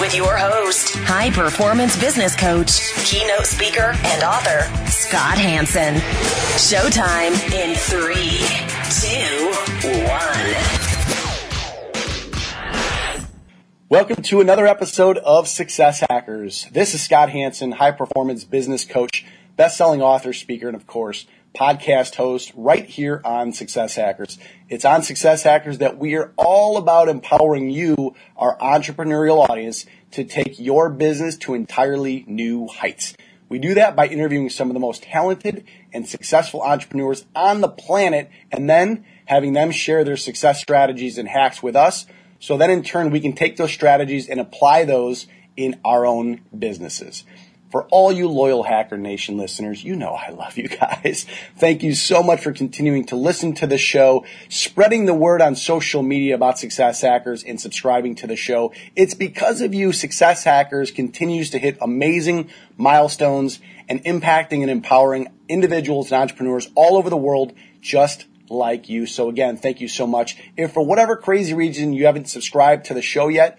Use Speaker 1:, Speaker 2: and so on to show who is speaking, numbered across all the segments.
Speaker 1: with your host, high performance business coach, keynote speaker, and author, Scott Hanson. Showtime in three, two, one.
Speaker 2: Welcome to another episode of Success Hackers. This is Scott Hanson, high performance business coach, best selling author, speaker, and of course, podcast host right here on Success Hackers. It's on Success Hackers that we are all about empowering you, our entrepreneurial audience, to take your business to entirely new heights. We do that by interviewing some of the most talented and successful entrepreneurs on the planet and then having them share their success strategies and hacks with us. So then in turn, we can take those strategies and apply those in our own businesses. For all you loyal Hacker Nation listeners, you know I love you guys. Thank you so much for continuing to listen to the show, spreading the word on social media about Success Hackers and subscribing to the show. It's because of you Success Hackers continues to hit amazing milestones and impacting and empowering individuals and entrepreneurs all over the world just like you. So again, thank you so much. If for whatever crazy reason you haven't subscribed to the show yet,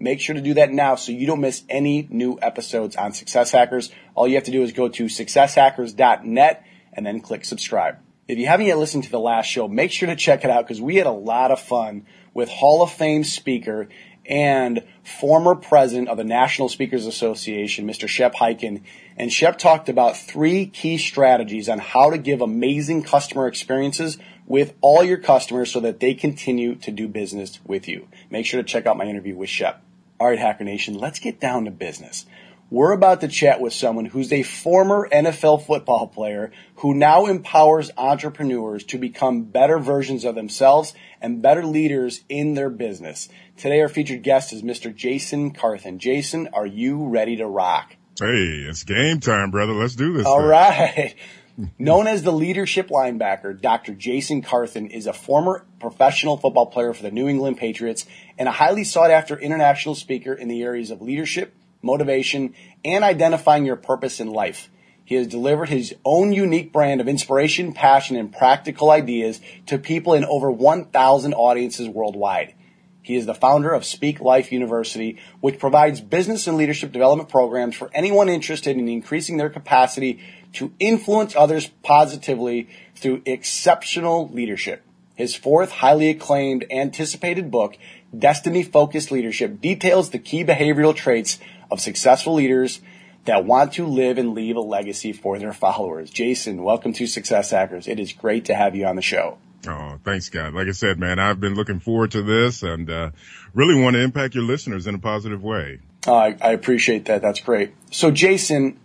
Speaker 2: Make sure to do that now so you don't miss any new episodes on Success Hackers. All you have to do is go to successhackers.net and then click subscribe. If you haven't yet listened to the last show, make sure to check it out because we had a lot of fun with Hall of Fame speaker and former president of the National Speakers Association, Mr. Shep Hyken. And Shep talked about three key strategies on how to give amazing customer experiences with all your customers so that they continue to do business with you. Make sure to check out my interview with Shep. All right, Hacker Nation, let's get down to business. We're about to chat with someone who's a former NFL football player who now empowers entrepreneurs to become better versions of themselves and better leaders in their business. Today, our featured guest is Mr. Jason Carthen. Jason, are you ready to rock?
Speaker 3: Hey, it's game time, brother. Let's do this.
Speaker 2: All thing. right. Known as the leadership linebacker, Dr. Jason Carthen is a former professional football player for the New England Patriots and a highly sought after international speaker in the areas of leadership, motivation, and identifying your purpose in life. He has delivered his own unique brand of inspiration, passion, and practical ideas to people in over 1,000 audiences worldwide. He is the founder of Speak Life University, which provides business and leadership development programs for anyone interested in increasing their capacity to influence others positively through exceptional leadership. His fourth highly acclaimed anticipated book, Destiny Focused Leadership, details the key behavioral traits of successful leaders that want to live and leave a legacy for their followers. Jason, welcome to Success Hackers. It is great to have you on the show.
Speaker 3: Oh, thanks, Scott. Like I said, man, I've been looking forward to this and uh, really want to impact your listeners in a positive way.
Speaker 2: Uh, I, I appreciate that. That's great. So, Jason,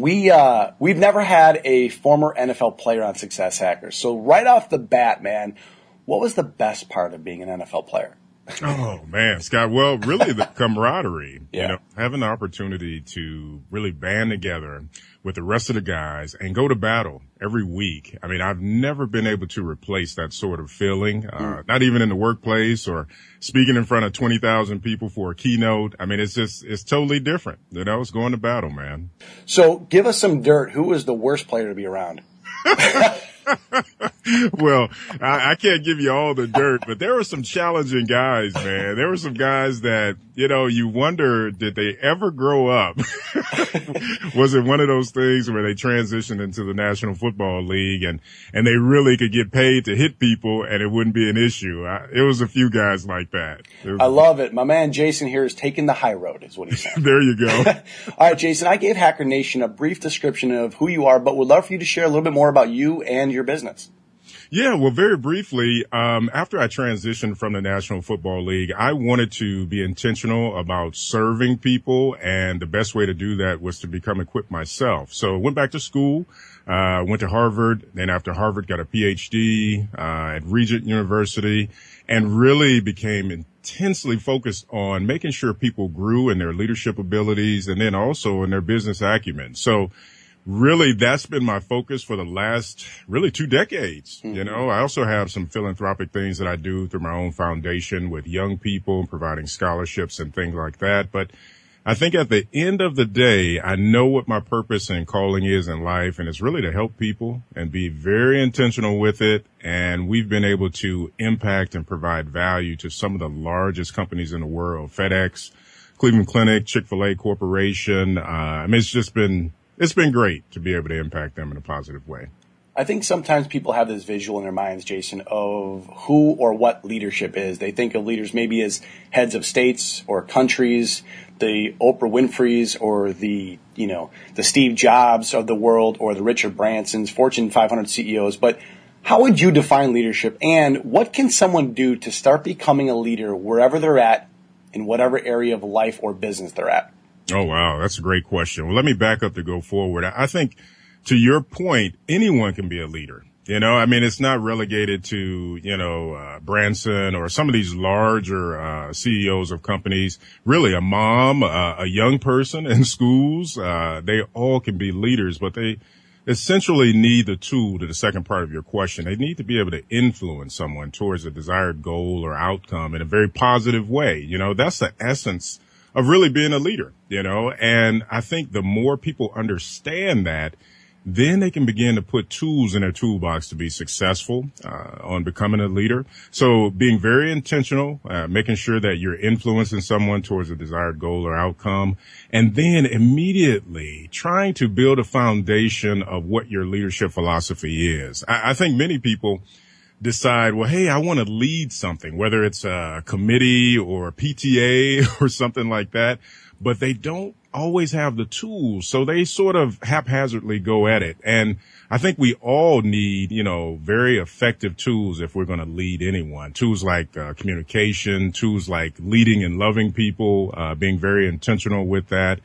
Speaker 2: we uh, we've never had a former NFL player on Success Hackers. So right off the bat, man, what was the best part of being an NFL player?
Speaker 3: Oh man, Scott. Well, really the camaraderie. yeah. You know, having the opportunity to really band together with the rest of the guys and go to battle every week. I mean, I've never been able to replace that sort of feeling, uh, mm. not even in the workplace or speaking in front of 20,000 people for a keynote. I mean, it's just, it's totally different. You know, it's going to battle, man.
Speaker 2: So give us some dirt. Who was the worst player to be around?
Speaker 3: well, I, I, can't give you all the dirt, but there were some challenging guys, man. There were some guys that, you know, you wonder, did they ever grow up? Was it one of those things where they transitioned into the National Football League and, and they really could get paid to hit people and it wouldn't be an issue? I, it was a few guys like that.
Speaker 2: I love it. My man Jason here is taking the high road is what he said.
Speaker 3: there you go.
Speaker 2: all right, Jason, I gave Hacker Nation a brief description of who you are, but would love for you to share a little bit more about you and your business.
Speaker 3: Yeah, well, very briefly, um, after I transitioned from the National Football League, I wanted to be intentional about serving people, and the best way to do that was to become equipped myself. So I went back to school, uh, went to Harvard, then after Harvard got a PhD uh, at Regent University, and really became intensely focused on making sure people grew in their leadership abilities and then also in their business acumen. So really that's been my focus for the last really two decades. Mm-hmm. You know, I also have some philanthropic things that I do through my own foundation with young people, providing scholarships and things like that. But I think at the end of the day, I know what my purpose and calling is in life, and it's really to help people and be very intentional with it. And we've been able to impact and provide value to some of the largest companies in the world, FedEx, Cleveland Clinic, Chick-fil-A Corporation. Uh, I mean, it's just been it's been great to be able to impact them in a positive way.
Speaker 2: I think sometimes people have this visual in their minds, Jason, of who or what leadership is. They think of leaders maybe as heads of states or countries, the Oprah Winfrey's or the, you know, the Steve Jobs of the world or the Richard Branson's, Fortune 500 CEOs. But how would you define leadership and what can someone do to start becoming a leader wherever they're at in whatever area of life or business they're at?
Speaker 3: Oh, wow. That's a great question. Well, let me back up to go forward. I think to your point, anyone can be a leader. You know, I mean, it's not relegated to, you know, uh, Branson or some of these larger, uh, CEOs of companies. Really a mom, uh, a young person in schools, uh, they all can be leaders, but they essentially need the tool to the second part of your question. They need to be able to influence someone towards a desired goal or outcome in a very positive way. You know, that's the essence of really being a leader, you know, and I think the more people understand that, then they can begin to put tools in their toolbox to be successful uh, on becoming a leader. So being very intentional, uh, making sure that you're influencing someone towards a desired goal or outcome, and then immediately trying to build a foundation of what your leadership philosophy is. I, I think many people decide, well, hey, I want to lead something, whether it's a committee or a PTA or something like that, but they don't always have the tools. So they sort of haphazardly go at it. And I think we all need, you know, very effective tools if we're going to lead anyone. Tools like uh, communication, tools like leading and loving people, uh, being very intentional with that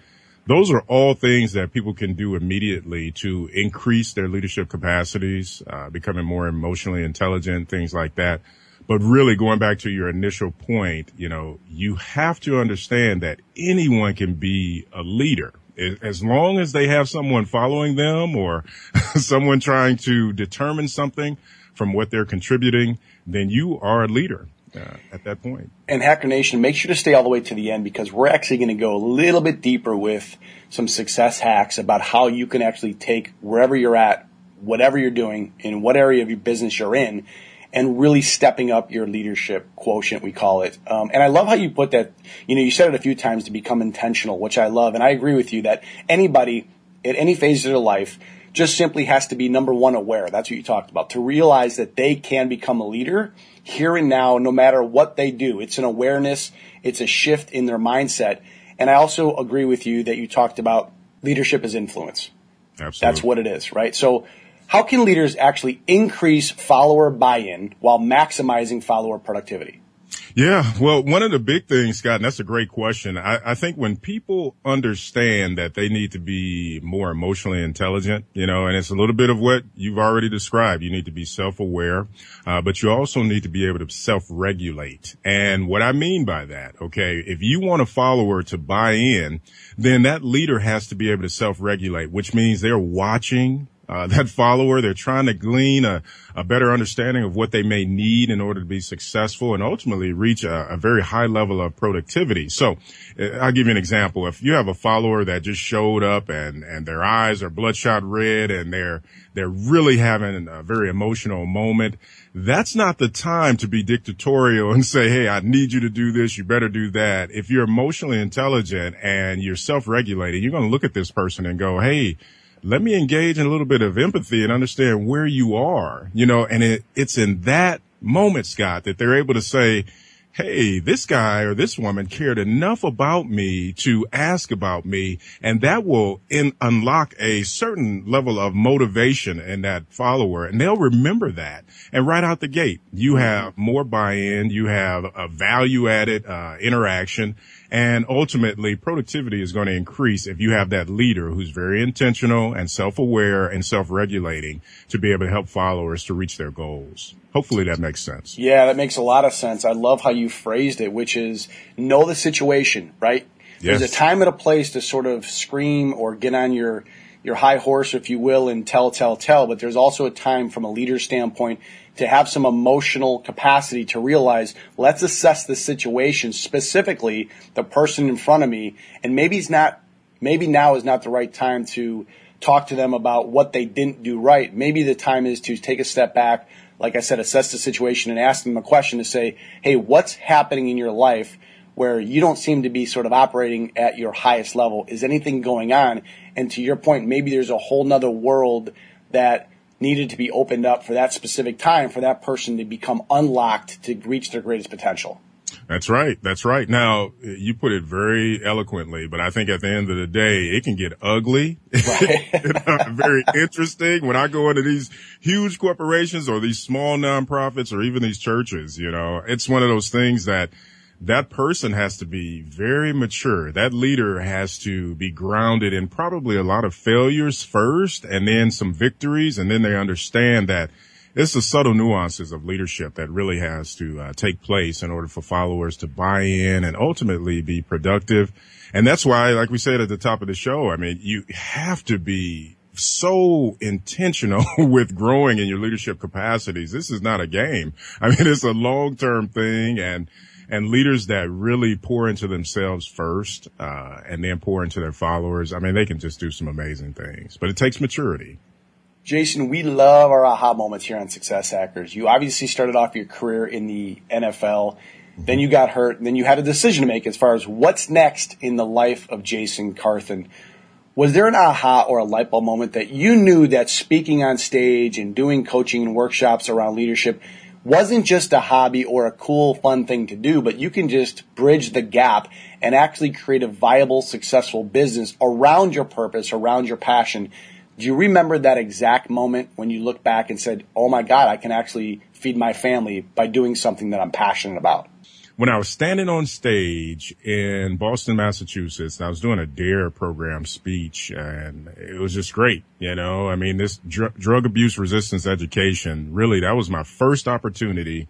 Speaker 3: those are all things that people can do immediately to increase their leadership capacities, uh, becoming more emotionally intelligent, things like that. But really going back to your initial point, you know, you have to understand that anyone can be a leader as long as they have someone following them or someone trying to determine something from what they're contributing, then you are a leader uh, at that point.
Speaker 2: And Hacker Nation, make sure to stay all the way to the end because we're actually going to go a little bit deeper with some success hacks about how you can actually take wherever you're at, whatever you're doing, in what area of your business you're in, and really stepping up your leadership quotient, we call it. Um, and I love how you put that. You know, you said it a few times to become intentional, which I love, and I agree with you that anybody at any phase of their life just simply has to be number one aware. That's what you talked about to realize that they can become a leader here and now, no matter what they do. It's an awareness. It's a shift in their mindset. And I also agree with you that you talked about leadership as influence.
Speaker 3: Absolutely.
Speaker 2: That's what it is, right? So how can leaders actually increase follower buy-in while maximizing follower productivity?
Speaker 3: Yeah. Well, one of the big things, Scott, and that's a great question. I, I, think when people understand that they need to be more emotionally intelligent, you know, and it's a little bit of what you've already described. You need to be self-aware, uh, but you also need to be able to self-regulate. And what I mean by that, okay, if you want a follower to buy in, then that leader has to be able to self-regulate, which means they're watching uh, that follower. They're trying to glean a, a, better understanding of what they may need in order to be successful and ultimately reach a, a, very high level of productivity. So uh, I'll give you an example. If you have a follower that just showed up and, and their eyes are bloodshot red and they're, they're really having a very emotional moment, that's not the time to be dictatorial and say, Hey, I need you to do this. You better do that. If you're emotionally intelligent and you're self-regulated, you're going to look at this person and go, Hey, let me engage in a little bit of empathy and understand where you are, you know, and it, it's in that moment, Scott, that they're able to say, Hey, this guy or this woman cared enough about me to ask about me. And that will in, unlock a certain level of motivation in that follower. And they'll remember that. And right out the gate, you have more buy-in. You have a value added, uh, interaction and ultimately productivity is going to increase if you have that leader who's very intentional and self-aware and self-regulating to be able to help followers to reach their goals. Hopefully that makes sense.
Speaker 2: Yeah, that makes a lot of sense. I love how you phrased it, which is know the situation, right? Yes. There's a time and a place to sort of scream or get on your your high horse, if you will, and tell, tell, tell. But there's also a time from a leader standpoint to have some emotional capacity to realize, let's assess the situation, specifically the person in front of me, and maybe it's not, maybe now is not the right time to talk to them about what they didn't do right. Maybe the time is to take a step back, like I said, assess the situation and ask them a question to say, hey, what's happening in your life where you don't seem to be sort of operating at your highest level? Is anything going on? And to your point, maybe there's a whole nother world that needed to be opened up for that specific time for that person to become unlocked to reach their greatest potential.
Speaker 3: That's right. That's right. Now, you put it very eloquently, but I think at the end of the day, it can get ugly. Right. very interesting when I go into these huge corporations or these small nonprofits or even these churches, you know, it's one of those things that that person has to be very mature. That leader has to be grounded in probably a lot of failures first and then some victories. And then they understand that it's the subtle nuances of leadership that really has to uh, take place in order for followers to buy in and ultimately be productive. And that's why, like we said at the top of the show, I mean, you have to be so intentional with growing in your leadership capacities. This is not a game. I mean, it's a long-term thing and, and leaders that really pour into themselves first, uh, and then pour into their followers. I mean, they can just do some amazing things, but it takes maturity.
Speaker 2: Jason, we love our aha moments here on Success Hackers. You obviously started off your career in the NFL, then you got hurt, and then you had a decision to make as far as what's next in the life of Jason Carthen. Was there an aha or a light bulb moment that you knew that speaking on stage and doing coaching and workshops around leadership wasn't just a hobby or a cool, fun thing to do, but you can just bridge the gap and actually create a viable, successful business around your purpose, around your passion do you remember that exact moment when you look back and said, Oh my God, I can actually feed my family by doing something that I'm passionate about?
Speaker 3: When I was standing on stage in Boston, Massachusetts, I was doing a DARE program speech and it was just great. You know, I mean, this dr- drug abuse resistance education, really, that was my first opportunity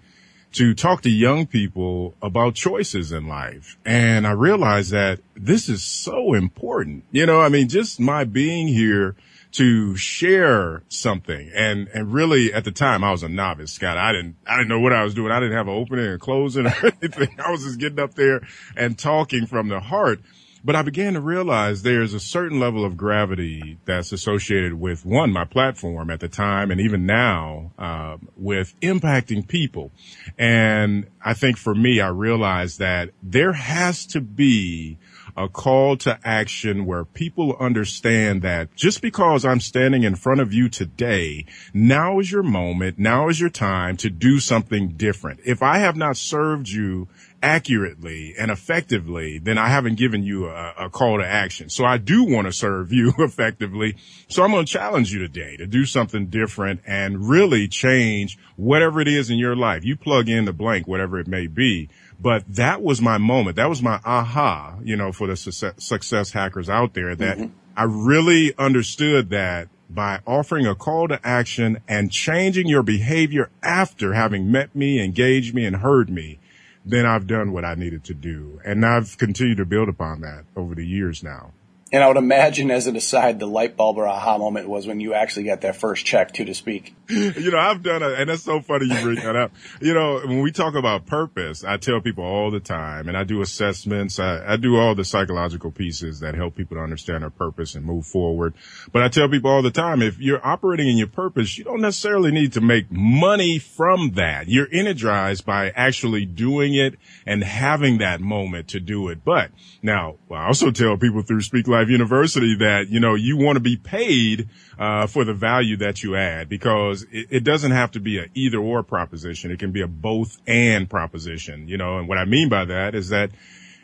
Speaker 3: to talk to young people about choices in life. And I realized that this is so important. You know, I mean, just my being here to share something. And, and really at the time I was a novice, Scott. I didn't, I didn't know what I was doing. I didn't have an opening and closing or anything. I was just getting up there and talking from the heart. But I began to realize there's a certain level of gravity that's associated with one, my platform at the time and even now, uh, with impacting people. And I think for me, I realized that there has to be a call to action where people understand that just because I'm standing in front of you today, now is your moment. Now is your time to do something different. If I have not served you accurately and effectively, then I haven't given you a, a, call to action. So I do want to serve you effectively. So I'm going to challenge you today to do something different and really change whatever it is in your life. You plug in the blank, whatever it may be. But that was my moment. That was my aha, you know, for the success, success hackers out there that mm-hmm. I really understood that by offering a call to action and changing your behavior after having met me, engaged me and heard me, then I've done what I needed to do. And I've continued to build upon that over the years now.
Speaker 2: And I would imagine, as an aside, the light bulb or aha moment was when you actually got that first check, to to speak.
Speaker 3: You know, I've done it, and that's so funny you bring that up. You know, when we talk about purpose, I tell people all the time, and I do assessments. I, I do all the psychological pieces that help people to understand their purpose and move forward. But I tell people all the time, if you're operating in your purpose, you don't necessarily need to make money from that. You're energized by actually doing it and having that moment to do it. But now, I also tell people through Speak Life University that, you know, you want to be paid, uh, for the value that you add because it, it doesn't have to be a either or proposition. It can be a both and proposition, you know, and what I mean by that is that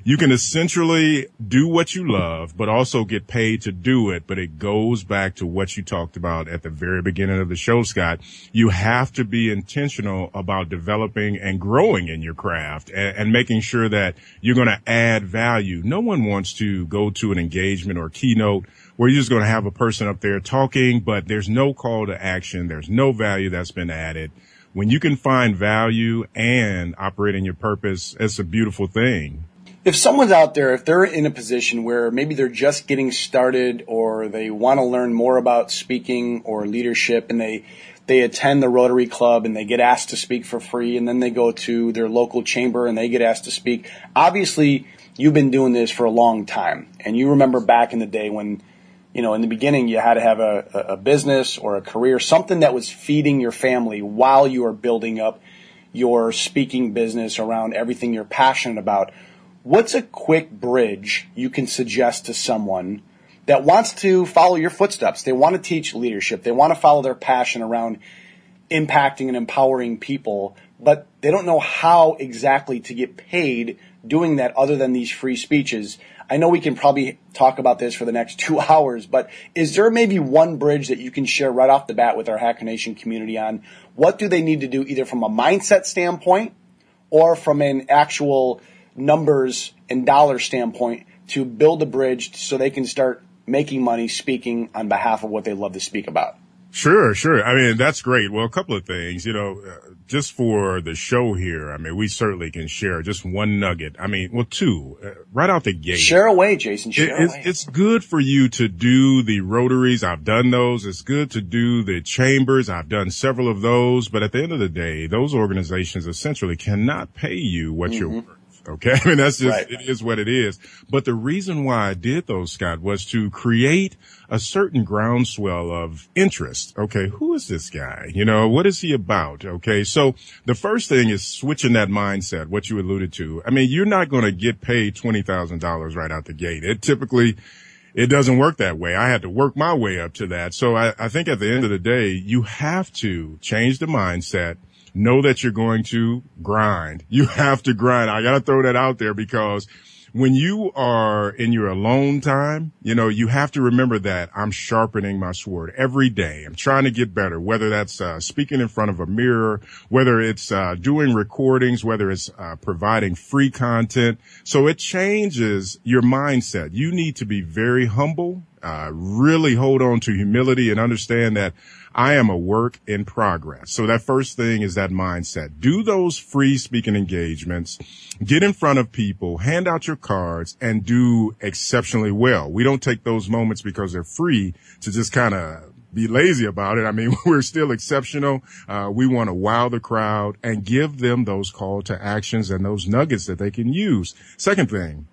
Speaker 3: you can essentially do what you love, but also get paid to do it. But it goes back to what you talked about at the very beginning of the show, Scott. You have to be intentional about developing and growing in your craft and, and making sure that you're going to add value. No one wants to go to an engagement or keynote where you're just going to have a person up there talking, but there's no call to action. There's no value that's been added when you can find value and operate in your purpose, it's a beautiful thing.
Speaker 2: If someone's out there, if they're in a position where maybe they're just getting started or they want to learn more about speaking or leadership and they, they attend the Rotary Club and they get asked to speak for free and then they go to their local chamber and they get asked to speak. Obviously, you've been doing this for a long time and you remember back in the day when, you know, in the beginning you had to have a, a business or a career, something that was feeding your family while you were building up your speaking business around everything you're passionate about what's a quick bridge you can suggest to someone that wants to follow your footsteps? They want to teach leadership. They want to follow their passion around impacting and empowering people, but they don't know how exactly to get paid doing that other than these free speeches. I know we can probably talk about this for the next two hours, but is there maybe one bridge that you can share right off the bat with our Hacker Nation community on what do they need to do either from a mindset standpoint or from an actual numbers and dollar standpoint to build a bridge so they can start making money speaking on behalf of what they love to speak about.
Speaker 3: Sure, sure. I mean, that's great. Well, a couple of things, you know, uh, just for the show here. I mean, we certainly can share just one nugget. I mean, well, two, uh, right out the gate.
Speaker 2: Share away, Jason. Share
Speaker 3: it, it's,
Speaker 2: away.
Speaker 3: It's good for you to do the rotaries. I've done those. It's good to do the chambers. I've done several of those. But at the end of the day, those organizations essentially cannot pay you what mm-hmm. you're worth. Okay. I mean, that's just, right. it is what it is. But the reason why I did those, Scott, was to create a certain groundswell of interest. Okay. Who is this guy? You know, what is he about? Okay. So the first thing is switching that mindset, what you alluded to. I mean, you're not going to get paid $20,000 right out the gate. It typically, it doesn't work that way. I had to work my way up to that. So I, I think at the end of the day, you have to change the mindset know that you're going to grind. You have to grind. I got to throw that out there because when you are in your alone time, you know, you have to remember that I'm sharpening my sword every day. I'm trying to get better, whether that's uh, speaking in front of a mirror, whether it's uh, doing recordings, whether it's uh, providing free content. So it changes your mindset. You need to be very humble, uh, really hold on to humility and understand that I am a work in progress. So that first thing is that mindset. Do those free speaking engagements, get in front of people, hand out your cards and do exceptionally well. We don't take those moments because they're free to just kind of be lazy about it. I mean, we're still exceptional. Uh, we want to wow the crowd and give them those call to actions and those nuggets that they can use. Second thing,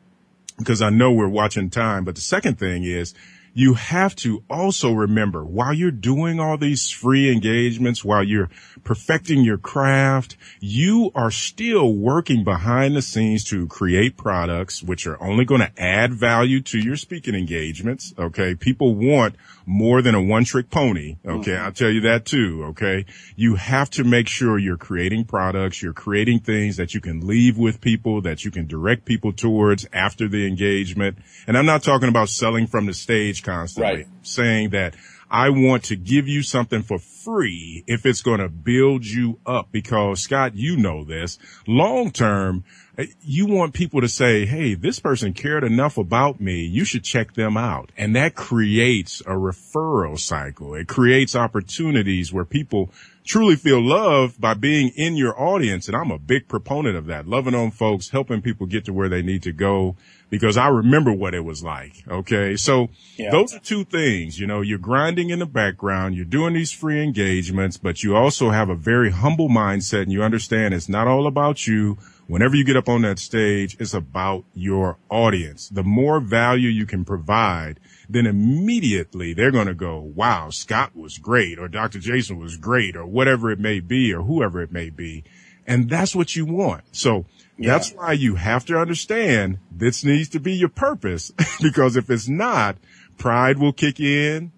Speaker 3: because I know we're watching time, but the second thing is you have to also remember while you're doing all these free engagements, while you're perfecting your craft, you are still working behind the scenes to create products which are only going to add value to your speaking engagements. Okay. People want more than a one trick pony. Okay. Mm-hmm. I'll tell you that too. Okay. You have to make sure you're creating products. You're creating things that you can leave with people, that you can direct people towards after the engagement. And I'm not talking about selling from the stage constantly, right. saying that I want to give you something for free if it's going to build you up because Scott, you know this long term eh, you want people to say, Hey, this person cared enough about me. You should check them out. And that creates a referral cycle. It creates opportunities where people truly feel loved by being in your audience. And I'm a big proponent of that. Loving on folks, helping people get to where they need to go because I remember what it was like. Okay. So yeah. those are two things, you know, you're grinding in the background. You're doing these free engagements, but you also have a very humble mindset and you understand it's not all about you whenever you get up on that stage, it's about your audience. The more value you can provide, then immediately they're going to go, wow, Scott was great or Dr. Jason was great or whatever it may be or whoever it may be. And that's what you want. So yeah. that's why you have to understand this needs to be your purpose because if it's not, pride will kick in.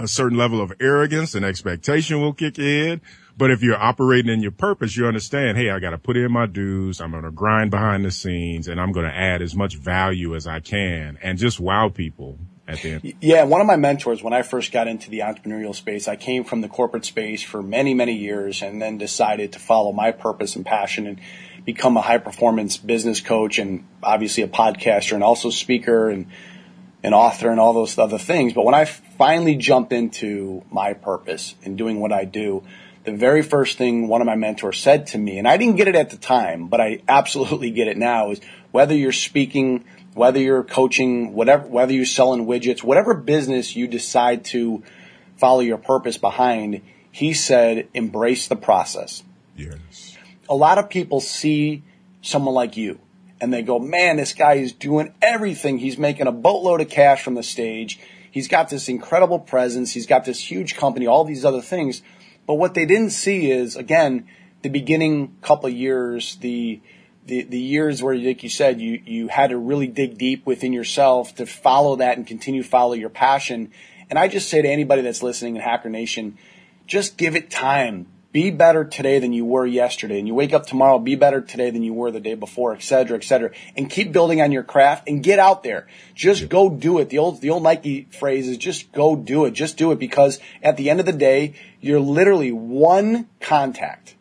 Speaker 3: A certain level of arrogance and expectation will kick in. But if you're operating in your purpose, you understand, hey, I got to put in my dues. I'm going to grind behind the scenes and I'm going to add as much value as I can and just wow people at the end.
Speaker 2: Yeah. One of my mentors, when I first got into the entrepreneurial space, I came from the corporate space for many, many years and then decided to follow my purpose and passion and become a high performance business coach and obviously a podcaster and also speaker and an author and all those other things. But when I finally jumped into my purpose and doing what I do, the very first thing one of my mentors said to me, and I didn't get it at the time, but I absolutely get it now, is whether you're speaking, whether you're coaching, whatever, whether you're selling widgets, whatever business you decide to follow your purpose behind, he said, embrace the process.
Speaker 3: Yes.
Speaker 2: A lot of people see someone like you and they go, man, this guy is doing everything. He's making a boatload of cash from the stage. He's got this incredible presence. He's got this huge company, all these other things. But what they didn't see is, again, the beginning couple of years, the, the, the years where, like you said, you, you had to really dig deep within yourself to follow that and continue to follow your passion. And I just say to anybody that's listening in Hacker Nation, just give it time be better today than you were yesterday. And you wake up tomorrow, be better today than you were the day before, et cetera, et cetera. And keep building on your craft and get out there. Just go do it. The old, the old Nike phrase is just go do it. Just do it because at the end of the day, you're literally one contact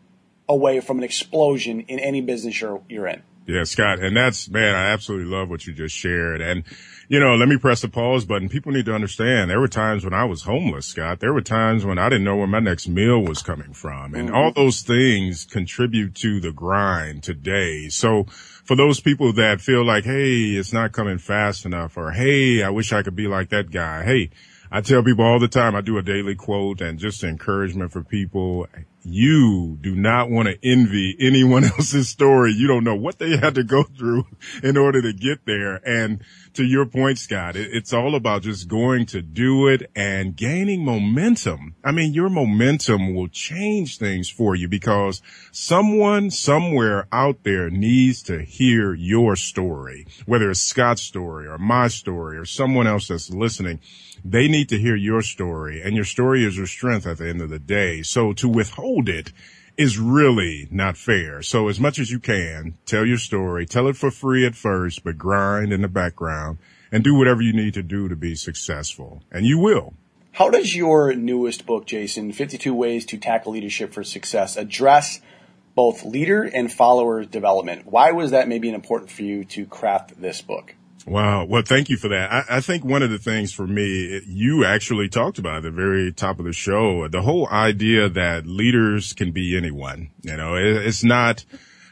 Speaker 2: away from an explosion in any business you're, you're in.
Speaker 3: Yeah, Scott. And that's, man, I absolutely love what you just shared. And, you know, let me press the pause button. People need to understand there were times when I was homeless, Scott. There were times when I didn't know where my next meal was coming from. And mm-hmm. all those things contribute to the grind today. So for those people that feel like, Hey, it's not coming fast enough or Hey, I wish I could be like that guy. Hey, I tell people all the time, I do a daily quote and just encouragement for people you do not want to envy anyone else's story. You don't know what they had to go through in order to get there. And to your point, Scott, it, it's all about just going to do it and gaining momentum. I mean, your momentum will change things for you because someone somewhere out there needs to hear your story, whether it's Scott's story or my story or someone else that's listening. They need to hear your story and your story is your strength at the end of the day. So to withhold it is really not fair. So as much as you can, tell your story, tell it for free at first, but grind in the background and do whatever you need to do to be successful. And you will.
Speaker 2: How does your newest book, Jason, 52 Ways to Tackle Leadership for Success, address both leader and follower development? Why was that maybe important for you to craft this book?
Speaker 3: Wow. Well, thank you for that. I, I, think one of the things for me, you actually talked about at the very top of the show, the whole idea that leaders can be anyone. You know, it, it's not,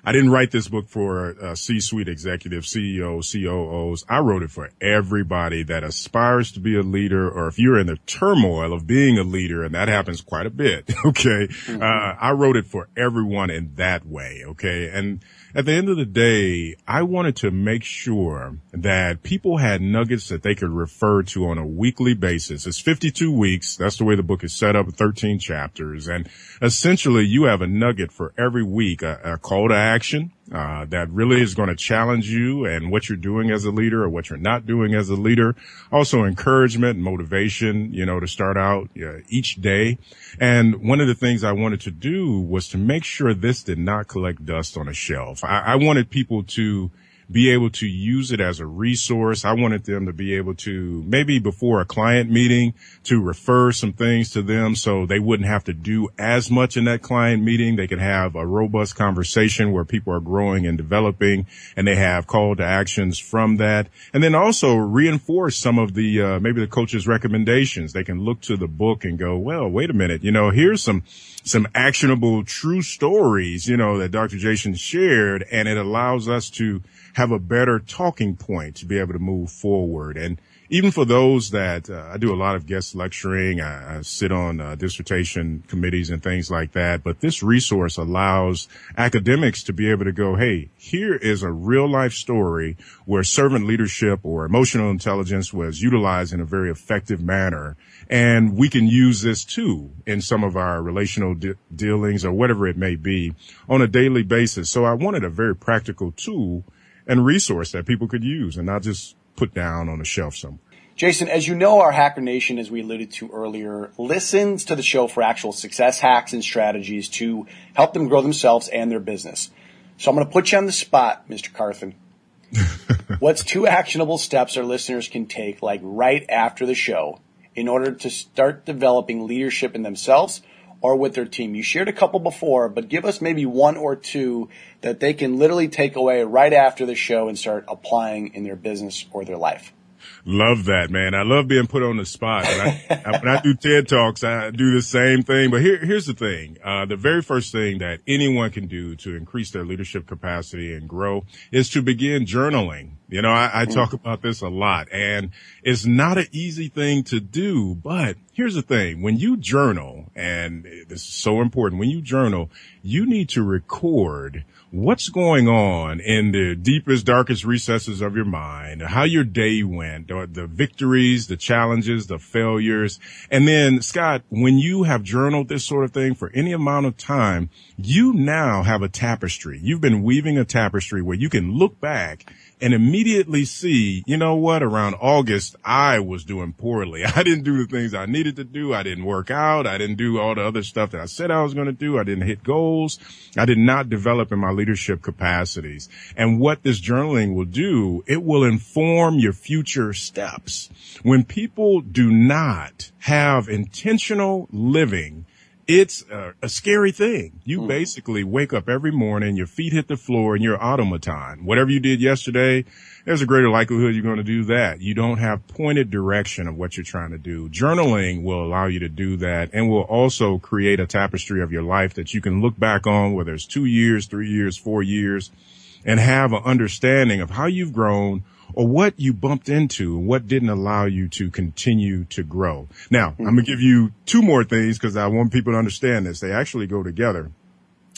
Speaker 3: I didn't write this book for uh, C-suite executives, CEOs, COOs. I wrote it for everybody that aspires to be a leader, or if you're in the turmoil of being a leader, and that happens quite a bit. Okay. Mm-hmm. Uh, I wrote it for everyone in that way. Okay. And, at the end of the day, I wanted to make sure that people had nuggets that they could refer to on a weekly basis. It's 52 weeks. That's the way the book is set up, 13 chapters. And essentially you have a nugget for every week, a, a call to action, uh, that really is going to challenge you and what you're doing as a leader or what you're not doing as a leader. Also encouragement, motivation, you know, to start out uh, each day. And one of the things I wanted to do was to make sure this did not collect dust on a shelf. I, I wanted people to be able to use it as a resource. I wanted them to be able to maybe before a client meeting to refer some things to them so they wouldn't have to do as much in that client meeting. They could have a robust conversation where people are growing and developing and they have call to actions from that. And then also reinforce some of the, uh, maybe the coach's recommendations. They can look to the book and go, well, wait a minute, you know, here's some, some actionable true stories, you know, that Dr. Jason shared and it allows us to have a better talking point to be able to move forward. And even for those that uh, I do a lot of guest lecturing, I, I sit on uh, dissertation committees and things like that. But this resource allows academics to be able to go, Hey, here is a real life story where servant leadership or emotional intelligence was utilized in a very effective manner. And we can use this too in some of our relational de- dealings or whatever it may be on a daily basis. So I wanted a very practical tool and resource that people could use and not just put down on a shelf somewhere.
Speaker 2: Jason, as you know, our Hacker Nation, as we alluded to earlier, listens to the show for actual success hacks and strategies to help them grow themselves and their business. So I'm going to put you on the spot, Mr. Carthen. What's two actionable steps our listeners can take, like right after the show, in order to start developing leadership in themselves or with their team. You shared a couple before, but give us maybe one or two that they can literally take away right after the show and start applying in their business or their life.
Speaker 3: Love that, man. I love being put on the spot. When I, when I do TED Talks, I do the same thing. But here, here's the thing. Uh, the very first thing that anyone can do to increase their leadership capacity and grow is to begin journaling. You know, I, I talk about this a lot and it's not an easy thing to do, but here's the thing. When you journal, and this is so important, when you journal, you need to record what's going on in the deepest, darkest recesses of your mind, how your day went, or the victories, the challenges, the failures. And then Scott, when you have journaled this sort of thing for any amount of time, you now have a tapestry. You've been weaving a tapestry where you can look back and immediately see, you know what, around August, I was doing poorly. I didn't do the things I needed to do. I didn't work out. I didn't do all the other stuff that I said I was going to do. I didn't hit goals. I did not develop in my leadership capacities. And what this journaling will do, it will inform your future steps. When people do not have intentional living, it's a, a, scary thing. You mm. basically wake up every morning, your feet hit the floor and you're automaton. Whatever you did yesterday, there's a greater likelihood you're going to do that. You don't have pointed direction of what you're trying to do. Journaling will allow you to do that and will also create a tapestry of your life that you can look back on, whether it's two years, three years, four years, and have an understanding of how you've grown, or what you bumped into and what didn't allow you to continue to grow. Now, mm-hmm. I'm going to give you two more things because I want people to understand this. They actually go together.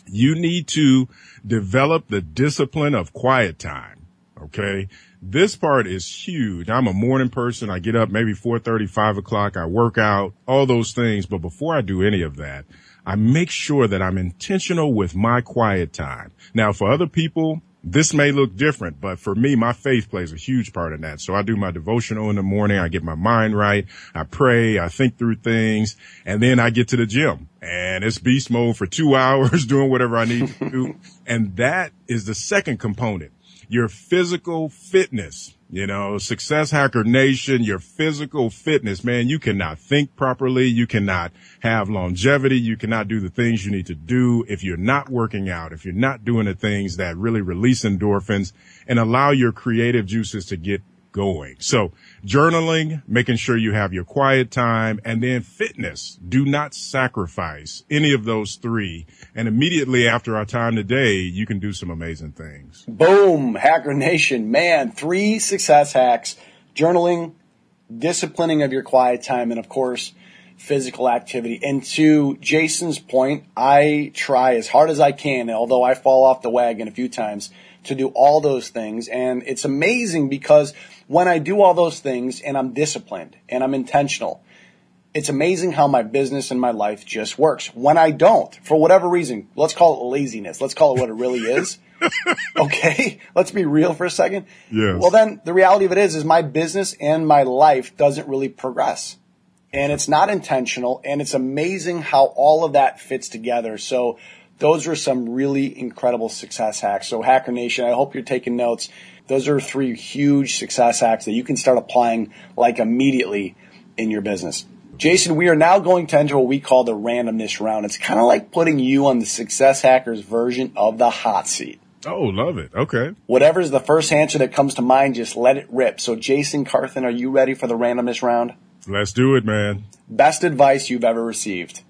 Speaker 3: You need to develop the discipline of quiet time. Okay. This part is huge. I'm a morning person. I get up maybe 4:30, 5 o'clock. I work out, all those things. But before I do any of that, I make sure that I'm intentional with my quiet time. Now, for other people, this may look different, but for me, my faith plays a huge part in that. So I do my devotional in the morning. I get my mind right. I pray. I think through things and then I get to the gym and it's beast mode for two hours doing whatever I need to do. and that is the second component, your physical fitness. You know, success hacker nation, your physical fitness, man, you cannot think properly. You cannot have longevity. You cannot do the things you need to do if you're not working out, if you're not doing the things that really release endorphins and allow your creative juices to get going. So journaling, making sure you have your quiet time and then fitness. Do not sacrifice any of those three. And immediately after our time today, you can do some amazing things.
Speaker 2: Boom. Hacker Nation. Man, three success hacks, journaling, disciplining of your quiet time, and of course, physical activity. And to Jason's point, I try as hard as I can, although I fall off the wagon a few times, to do all those things. And it's amazing because when I do all those things and I'm disciplined and I'm intentional, it's amazing how my business and my life just works. When I don't, for whatever reason, let's call it laziness. Let's call it what it really is. okay. Let's be real for a second.
Speaker 3: Yes.
Speaker 2: Well, then the reality of it is, is my business and my life doesn't really progress and it's not intentional and it's amazing how all of that fits together. So those are some really incredible success hacks. So Hacker Nation, I hope you're taking notes. Those are three huge success hacks that you can start applying like immediately in your business. Jason, we are now going to enter what we call the randomness round. It's kind of like putting you on the success hackers version of the hot seat.
Speaker 3: Oh, love it. Okay.
Speaker 2: Whatever's the first answer that comes to mind, just let it rip. So Jason Carthen, are you ready for the randomness round?
Speaker 3: Let's do it, man.
Speaker 2: Best advice you've ever received?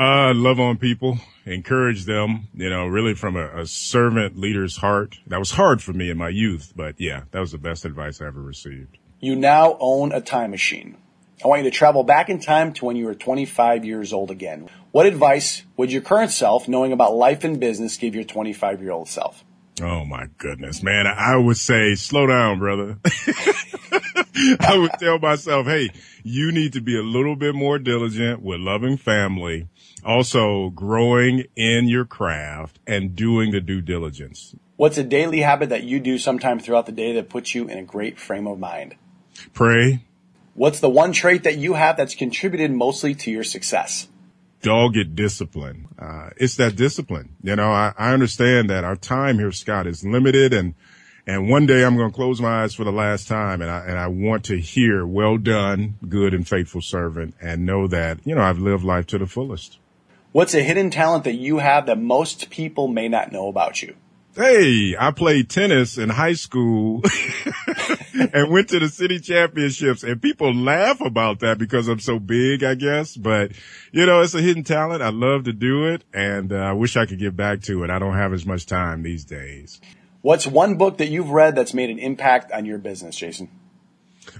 Speaker 3: Uh, love on people, encourage them, you know, really from a, a, servant leader's heart. That was hard for me in my youth, but yeah, that was the best advice I ever received.
Speaker 2: You now own a time machine. I want you to travel back in time to when you were 25 years old again. What advice would your current self, knowing about life and business, give your 25 year old self?
Speaker 3: Oh my goodness, man. I would say slow down, brother. I would tell myself, hey, you need to be a little bit more diligent with loving family, also growing in your craft and doing the due diligence.
Speaker 2: What's a daily habit that you do sometime throughout the day that puts you in a great frame of mind?
Speaker 3: Pray.
Speaker 2: What's the one trait that you have that's contributed mostly to your success?
Speaker 3: Dogged discipline. Uh, it's that discipline. You know, I, I understand that our time here, Scott, is limited and and one day I'm going to close my eyes for the last time and I, and I want to hear, well done, good and faithful servant and know that, you know, I've lived life to the fullest.
Speaker 2: What's a hidden talent that you have that most people may not know about you?
Speaker 3: Hey, I played tennis in high school and went to the city championships and people laugh about that because I'm so big, I guess. But you know, it's a hidden talent. I love to do it and uh, I wish I could get back to it. I don't have as much time these days.
Speaker 2: What's one book that you've read that's made an impact on your business, Jason?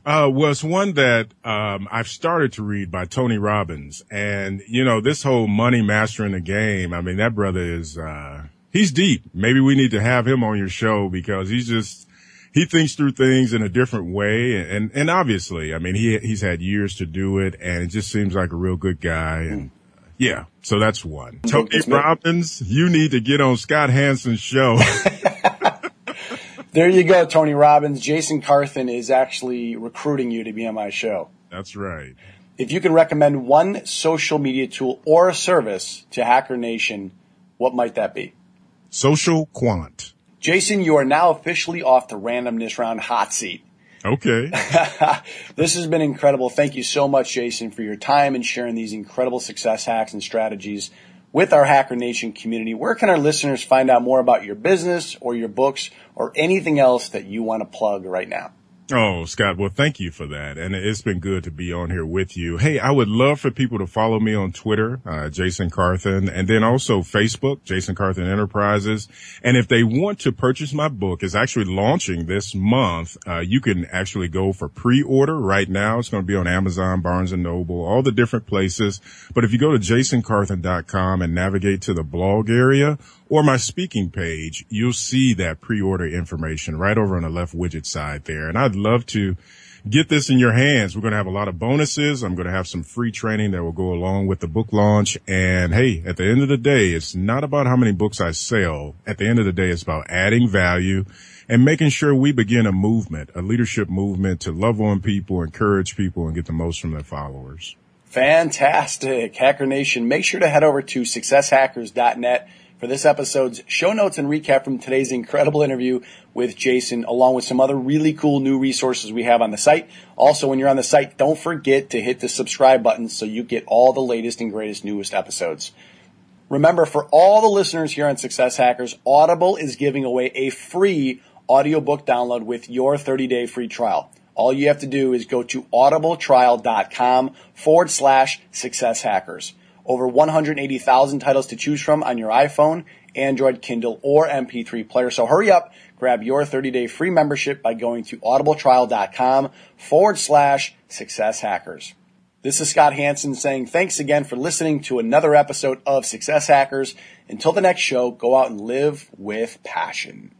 Speaker 3: Uh, was one that, um, I've started to read by Tony Robbins. And, you know, this whole money mastering the game, I mean, that brother is, uh, he's deep. Maybe we need to have him on your show because he's just, he thinks through things in a different way. And, and obviously, I mean, he, he's had years to do it and it just seems like a real good guy. And, hmm. yeah, so that's one. Tony Robbins, you need to get on Scott Hanson's show.
Speaker 2: there you go, Tony Robbins. Jason Carthen is actually recruiting you to be on my show.
Speaker 3: That's right.
Speaker 2: If you can recommend one social media tool or a service to Hacker Nation, what might that be?
Speaker 3: Social Quant.
Speaker 2: Jason, you are now officially off the randomness round hot seat.
Speaker 3: Okay.
Speaker 2: this has been incredible. Thank you so much, Jason, for your time and sharing these incredible success hacks and strategies with our Hacker Nation community. Where can our listeners find out more about your business or your books or anything else that you want to plug right now?
Speaker 3: Oh, Scott, well, thank you for that. And it's been good to be on here with you. Hey, I would love for people to follow me on Twitter, uh, Jason Carthen, and then also Facebook, Jason Carthen Enterprises. And if they want to purchase my book, it's actually launching this month. Uh, you can actually go for pre-order right now. It's going to be on Amazon, Barnes and Noble, all the different places. But if you go to jasoncarthen.com and navigate to the blog area, or my speaking page, you'll see that pre-order information right over on the left widget side there. And I'd love to get this in your hands. We're going to have a lot of bonuses. I'm going to have some free training that will go along with the book launch. And hey, at the end of the day, it's not about how many books I sell. At the end of the day, it's about adding value and making sure we begin a movement, a leadership movement to love on people, encourage people and get the most from their followers.
Speaker 2: Fantastic. Hacker Nation. Make sure to head over to successhackers.net for this episode's show notes and recap from today's incredible interview with Jason, along with some other really cool new resources we have on the site. Also, when you're on the site, don't forget to hit the subscribe button so you get all the latest and greatest newest episodes. Remember, for all the listeners here on Success Hackers, Audible is giving away a free audiobook download with your 30 day free trial. All you have to do is go to audibletrial.com forward slash success hackers over 180,000 titles to choose from on your iPhone, Android, Kindle, or MP3 player. So hurry up, grab your 30 day free membership by going to audibletrial.com forward slash success hackers. This is Scott Hanson saying thanks again for listening to another episode of Success Hackers. Until the next show, go out and live with passion.